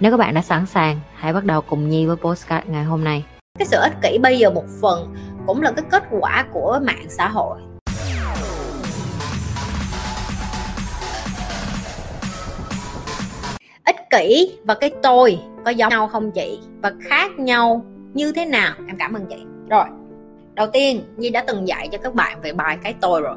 Nếu các bạn đã sẵn sàng, hãy bắt đầu cùng Nhi với postcard ngày hôm nay. cái sự ích kỷ bây giờ một phần cũng là cái kết quả của mạng xã hội. Ích kỷ và cái tôi có giống nhau không chị? Và khác nhau như thế nào? Em cảm ơn chị. Rồi đầu tiên nhi đã từng dạy cho các bạn về bài cái tôi rồi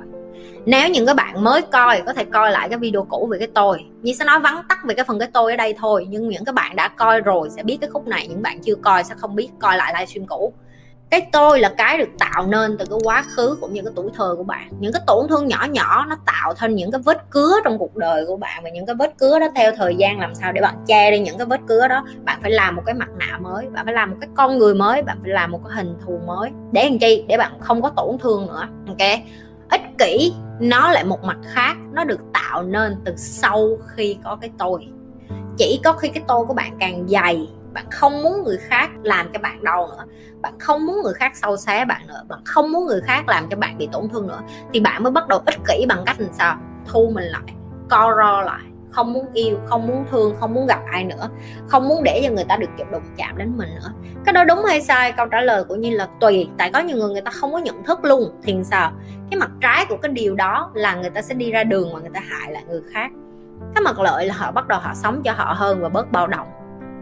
nếu những các bạn mới coi, có thể coi lại cái video cũ về cái tôi. Như sẽ nói vắn tắt về cái phần cái tôi ở đây thôi, nhưng những các bạn đã coi rồi sẽ biết cái khúc này, những bạn chưa coi sẽ không biết coi lại livestream cũ. Cái tôi là cái được tạo nên từ cái quá khứ cũng như cái tuổi thơ của bạn. Những cái tổn thương nhỏ nhỏ nó tạo thành những cái vết cứa trong cuộc đời của bạn và những cái vết cứa đó theo thời gian làm sao để bạn che đi những cái vết cứa đó. Bạn phải làm một cái mặt nạ mới, bạn phải làm một cái con người mới, bạn phải làm một cái hình thù mới. Để làm chi? Để bạn không có tổn thương nữa, ok? Ích kỷ, nó lại một mặt khác. Nó được tạo nên từ sau khi có cái tôi. Chỉ có khi cái tôi của bạn càng dày, bạn không muốn người khác làm cho bạn đau nữa. Bạn không muốn người khác sâu xé bạn nữa. Bạn không muốn người khác làm cho bạn bị tổn thương nữa. Thì bạn mới bắt đầu ích kỷ bằng cách làm sao? Thu mình lại, co ro lại không muốn yêu, không muốn thương, không muốn gặp ai nữa, không muốn để cho người ta được đụng chạm đến mình nữa. Cái đó đúng hay sai? Câu trả lời của như là tùy, tại có nhiều người người ta không có nhận thức luôn, thì sao? Cái mặt trái của cái điều đó là người ta sẽ đi ra đường mà người ta hại lại người khác. Cái mặt lợi là họ bắt đầu họ sống cho họ hơn và bớt bao động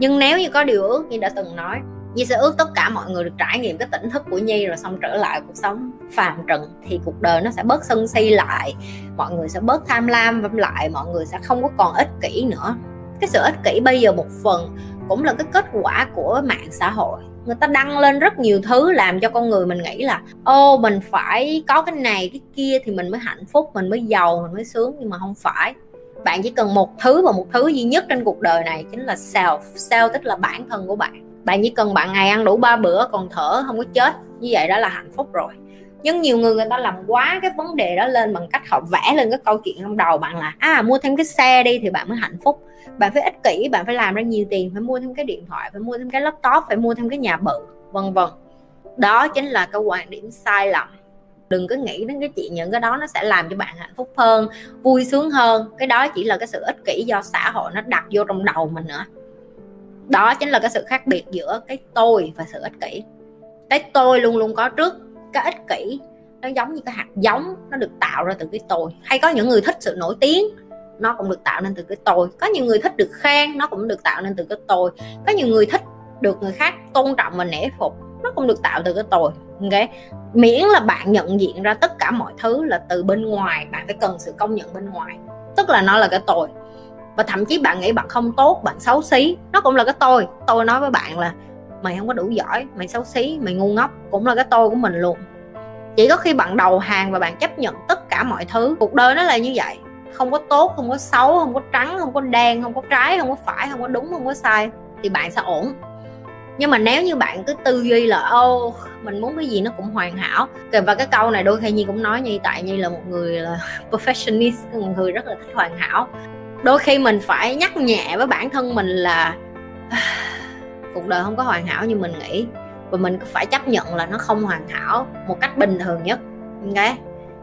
nhưng nếu như có điều ước như đã từng nói Nhi sẽ ước tất cả mọi người được trải nghiệm cái tỉnh thức của Nhi rồi xong trở lại cuộc sống phàm trần thì cuộc đời nó sẽ bớt sân si lại. Mọi người sẽ bớt tham lam lại, mọi người sẽ không có còn ích kỷ nữa. Cái sự ích kỷ bây giờ một phần cũng là cái kết quả của mạng xã hội. Người ta đăng lên rất nhiều thứ làm cho con người mình nghĩ là, ô, mình phải có cái này, cái kia thì mình mới hạnh phúc, mình mới giàu, mình mới sướng. Nhưng mà không phải. Bạn chỉ cần một thứ và một thứ duy nhất trên cuộc đời này chính là self. Self tức là bản thân của bạn bạn chỉ cần bạn ngày ăn đủ ba bữa, còn thở không có chết. Như vậy đó là hạnh phúc rồi. Nhưng nhiều người người ta làm quá cái vấn đề đó lên bằng cách họ vẽ lên cái câu chuyện trong đầu bạn là à mua thêm cái xe đi thì bạn mới hạnh phúc. Bạn phải ích kỷ, bạn phải làm ra nhiều tiền, phải mua thêm cái điện thoại, phải mua thêm cái laptop, phải mua thêm cái nhà bự, vân vân. Đó chính là cái quan điểm sai lầm. Đừng có nghĩ đến cái chuyện những cái đó nó sẽ làm cho bạn hạnh phúc hơn, vui sướng hơn. Cái đó chỉ là cái sự ích kỷ do xã hội nó đặt vô trong đầu mình nữa đó chính là cái sự khác biệt giữa cái tôi và sự ích kỷ. Cái tôi luôn luôn có trước, cái ích kỷ, nó giống như cái hạt giống, nó được tạo ra từ cái tôi. Hay có những người thích sự nổi tiếng, nó cũng được tạo nên từ cái tôi. Có nhiều người thích được khen, nó cũng được tạo nên từ cái tôi. Có nhiều người thích được người khác tôn trọng và nể phục, nó cũng được tạo từ cái tôi. Ok? Miễn là bạn nhận diện ra tất cả mọi thứ là từ bên ngoài, bạn phải cần sự công nhận bên ngoài. Tức là nó là cái tôi và thậm chí bạn nghĩ bạn không tốt, bạn xấu xí. Nó cũng là cái tôi. Tôi nói với bạn là, mày không có đủ giỏi, mày xấu xí, mày ngu ngốc. Cũng là cái tôi của mình luôn. Chỉ có khi bạn đầu hàng và bạn chấp nhận tất cả mọi thứ, cuộc đời nó là như vậy. Không có tốt, không có xấu, không có trắng, không có đen, không có trái, không có phải, không có đúng, không có sai, thì bạn sẽ ổn. Nhưng mà nếu như bạn cứ tư duy là, ô, mình muốn cái gì nó cũng hoàn hảo. Và cái câu này đôi khi nhi cũng nói như tại nhi là một người là perfectionist, một người rất là thích hoàn hảo đôi khi mình phải nhắc nhẹ với bản thân mình là à, cuộc đời không có hoàn hảo như mình nghĩ. Và mình phải chấp nhận là nó không hoàn hảo một cách bình thường nhất, ok?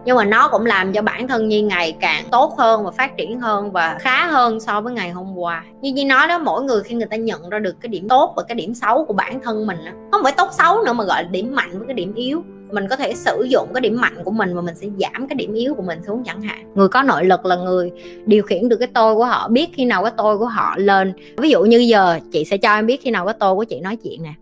Nhưng mà nó cũng làm cho bản thân Nhi ngày càng tốt hơn và phát triển hơn và khá hơn so với ngày hôm qua. Như Nhi nói đó, mỗi người khi người ta nhận ra được cái điểm tốt và cái điểm xấu của bản thân mình không phải tốt xấu nữa mà gọi là điểm mạnh với cái điểm yếu mình có thể sử dụng cái điểm mạnh của mình và mình sẽ giảm cái điểm yếu của mình xuống chẳng hạn. Người có nội lực là người điều khiển được cái tôi của họ, biết khi nào cái tôi của họ lên. Ví dụ như giờ chị sẽ cho em biết khi nào cái tôi của chị nói chuyện nè.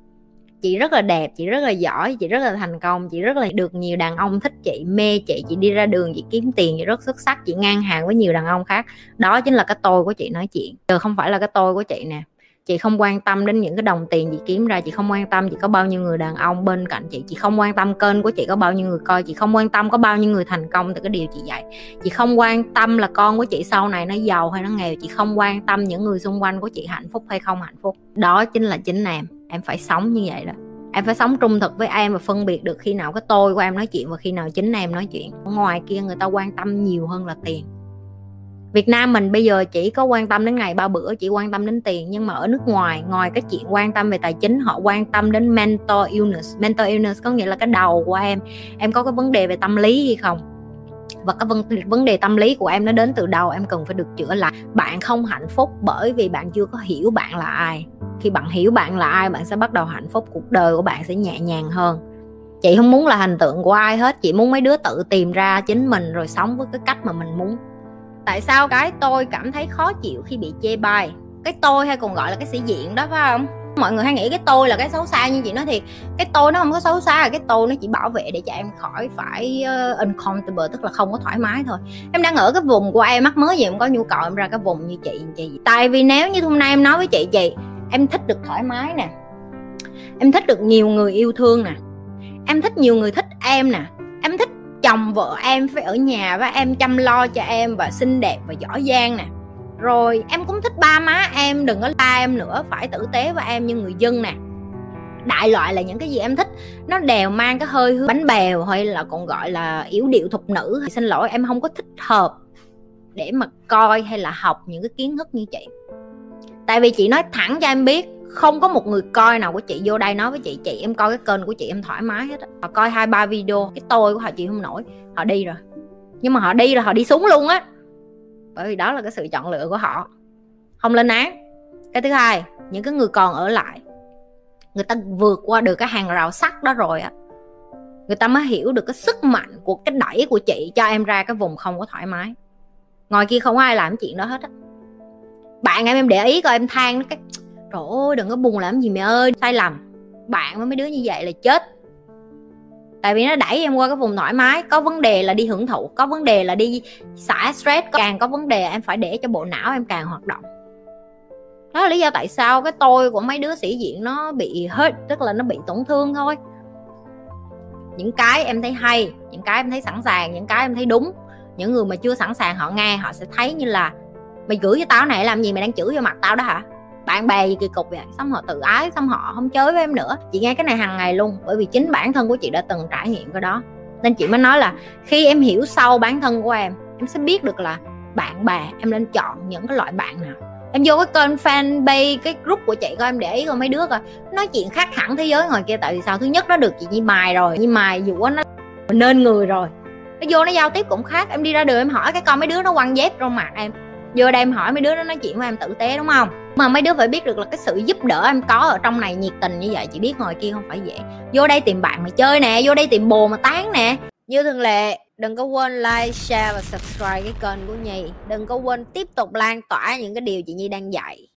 Chị rất là đẹp, chị rất là giỏi, chị rất là thành công, chị rất là được nhiều đàn ông thích chị, mê chị chị đi ra đường, chị kiếm tiền, chị rất xuất sắc, chị ngang hàng với nhiều đàn ông khác. Đó chính là cái tôi của chị nói chuyện. Giờ không phải là cái tôi của chị nè chị không quan tâm đến những cái đồng tiền chị kiếm ra, chị không quan tâm chị có bao nhiêu người đàn ông bên cạnh chị chị không quan tâm kênh của chị có bao nhiêu người coi, chị không quan tâm có bao nhiêu người thành công từ cái điều chị dạy. Chị không quan tâm là con của chị sau này nó giàu hay nó nghèo, chị không quan tâm những người xung quanh của chị hạnh phúc hay không hạnh phúc. Đó chính là chính em em phải sống như vậy đó. Em phải sống trung thực với em và phân biệt được khi nào cái tôi của em nói chuyện và khi nào chính em nói chuyện. Ngoài kia người ta quan tâm nhiều hơn là tiền. Việt Nam mình bây giờ chỉ có quan tâm đến ngày ba bữa, chỉ quan tâm đến tiền. Nhưng mà ở nước ngoài ngoài cái chuyện quan tâm về tài chính, họ quan tâm đến mental illness. Mental illness có nghĩa là cái đầu của em. Em có cái vấn đề về tâm lý hay không? Và cái vấn vấn đề tâm lý của em nó đến từ đầu em cần phải được chữa lại bạn không hạnh phúc bởi vì bạn chưa có hiểu bạn là ai. Khi bạn hiểu bạn là ai, bạn sẽ bắt đầu hạnh phúc. Cuộc đời của bạn sẽ nhẹ nhàng hơn. Chị không muốn là hình tượng của ai hết. Chị muốn mấy đứa tự tìm ra chính mình rồi sống với cái cách mà mình muốn tại sao cái tôi cảm thấy khó chịu khi bị chê bai? Cái tôi hay còn gọi là cái sĩ diện đó phải không? Mọi người hay nghĩ cái tôi là cái xấu xa nhưng chị nói thiệt cái tôi nó không có xấu xa cái tôi nó chỉ bảo vệ để cho em khỏi phải uh, uncomfortable tức là không có thoải mái thôi. Em đang ở cái vùng của em mắc mới gì em có nhu cầu em ra cái vùng như chị chị. Tại vì nếu như hôm nay em nói với chị chị em thích được thoải mái nè. Em thích được nhiều người yêu thương nè. Em thích nhiều người thích em nè. Em thích chồng vợ em phải ở nhà và em chăm lo cho em và xinh đẹp và giỏi giang nè. Rồi, em cũng thích ba má em, đừng có la em nữa, phải tử tế với em như người dân nè. Đại loại là những cái gì em thích, nó đều mang cái hơi hướng bánh bèo hay là còn gọi là yếu điệu thục nữ. Xin lỗi, em không có thích hợp để mà coi hay là học những cái kiến thức như chị. Tại vì chị nói thẳng cho em biết không có một người coi nào của chị vô đây nói với chị chị, em coi cái kênh của chị, em thoải mái hết á. Họ coi hai, ba video, cái tôi của họ chị không nổi, họ đi rồi. Nhưng mà họ đi rồi họ đi xuống luôn á. Bởi vì đó là cái sự chọn lựa của họ. Không lên án. Cái thứ hai, những cái người còn ở lại, người ta vượt qua được cái hàng rào sắt đó rồi á. Người ta mới hiểu được cái sức mạnh của cái đẩy của chị cho em ra cái vùng không có thoải mái. Ngoài kia không ai làm chuyện đó hết á. Bạn em em để ý coi, em than cái trời ơi, đừng có buồn làm gì mẹ ơi. Sai lầm. Bạn với mấy đứa như vậy là chết. Tại vì nó đẩy em qua cái vùng thoải mái. Có vấn đề là đi hưởng thụ, có vấn đề là đi xả stress càng có vấn đề em phải để cho bộ não em càng hoạt động. Đó là lý do tại sao cái tôi của mấy đứa sĩ diện nó bị hết tức là nó bị tổn thương thôi. Những cái em thấy hay, những cái em thấy sẵn sàng, những cái em thấy đúng. Những người mà chưa sẵn sàng họ nghe, họ sẽ thấy như là, mày gửi cho tao này, làm gì mày đang chửi vô mặt tao đó hả? Bạn bè gì kỳ cục vậy? Xong họ tự ái, xong họ không chơi với em nữa. Chị nghe cái này hàng ngày luôn, bởi vì chính bản thân của chị đã từng trải nghiệm cái đó. Nên chị mới nói là khi em hiểu sâu bản thân của em em sẽ biết được là bạn bè, em nên chọn những cái loại bạn nào. Em vô cái kênh fanpage, cái group của chị coi, em để ý coi mấy đứa coi. Nói chuyện khác hẳn thế giới ngoài kia, tại vì sao? Thứ nhất nó được chị nhi mài rồi. Nhi mài dụ nó nên người rồi. Nó vô nó giao tiếp cũng khác. Em đi ra đường em hỏi cái con mấy đứa nó quăng dép trong mặt em vô đây em hỏi mấy đứa nó nói chuyện với em tử tế, đúng không? Mà mấy đứa phải biết được là cái sự giúp đỡ em có ở trong này nhiệt tình như vậy, chị biết ngồi kia không phải dễ. Vô đây tìm bạn mà chơi nè, vô đây tìm bồ mà tán nè. Như thường lệ, đừng có quên like, share và subscribe cái kênh của nhi. Đừng có quên tiếp tục lan tỏa những cái điều chị nhi đang dạy.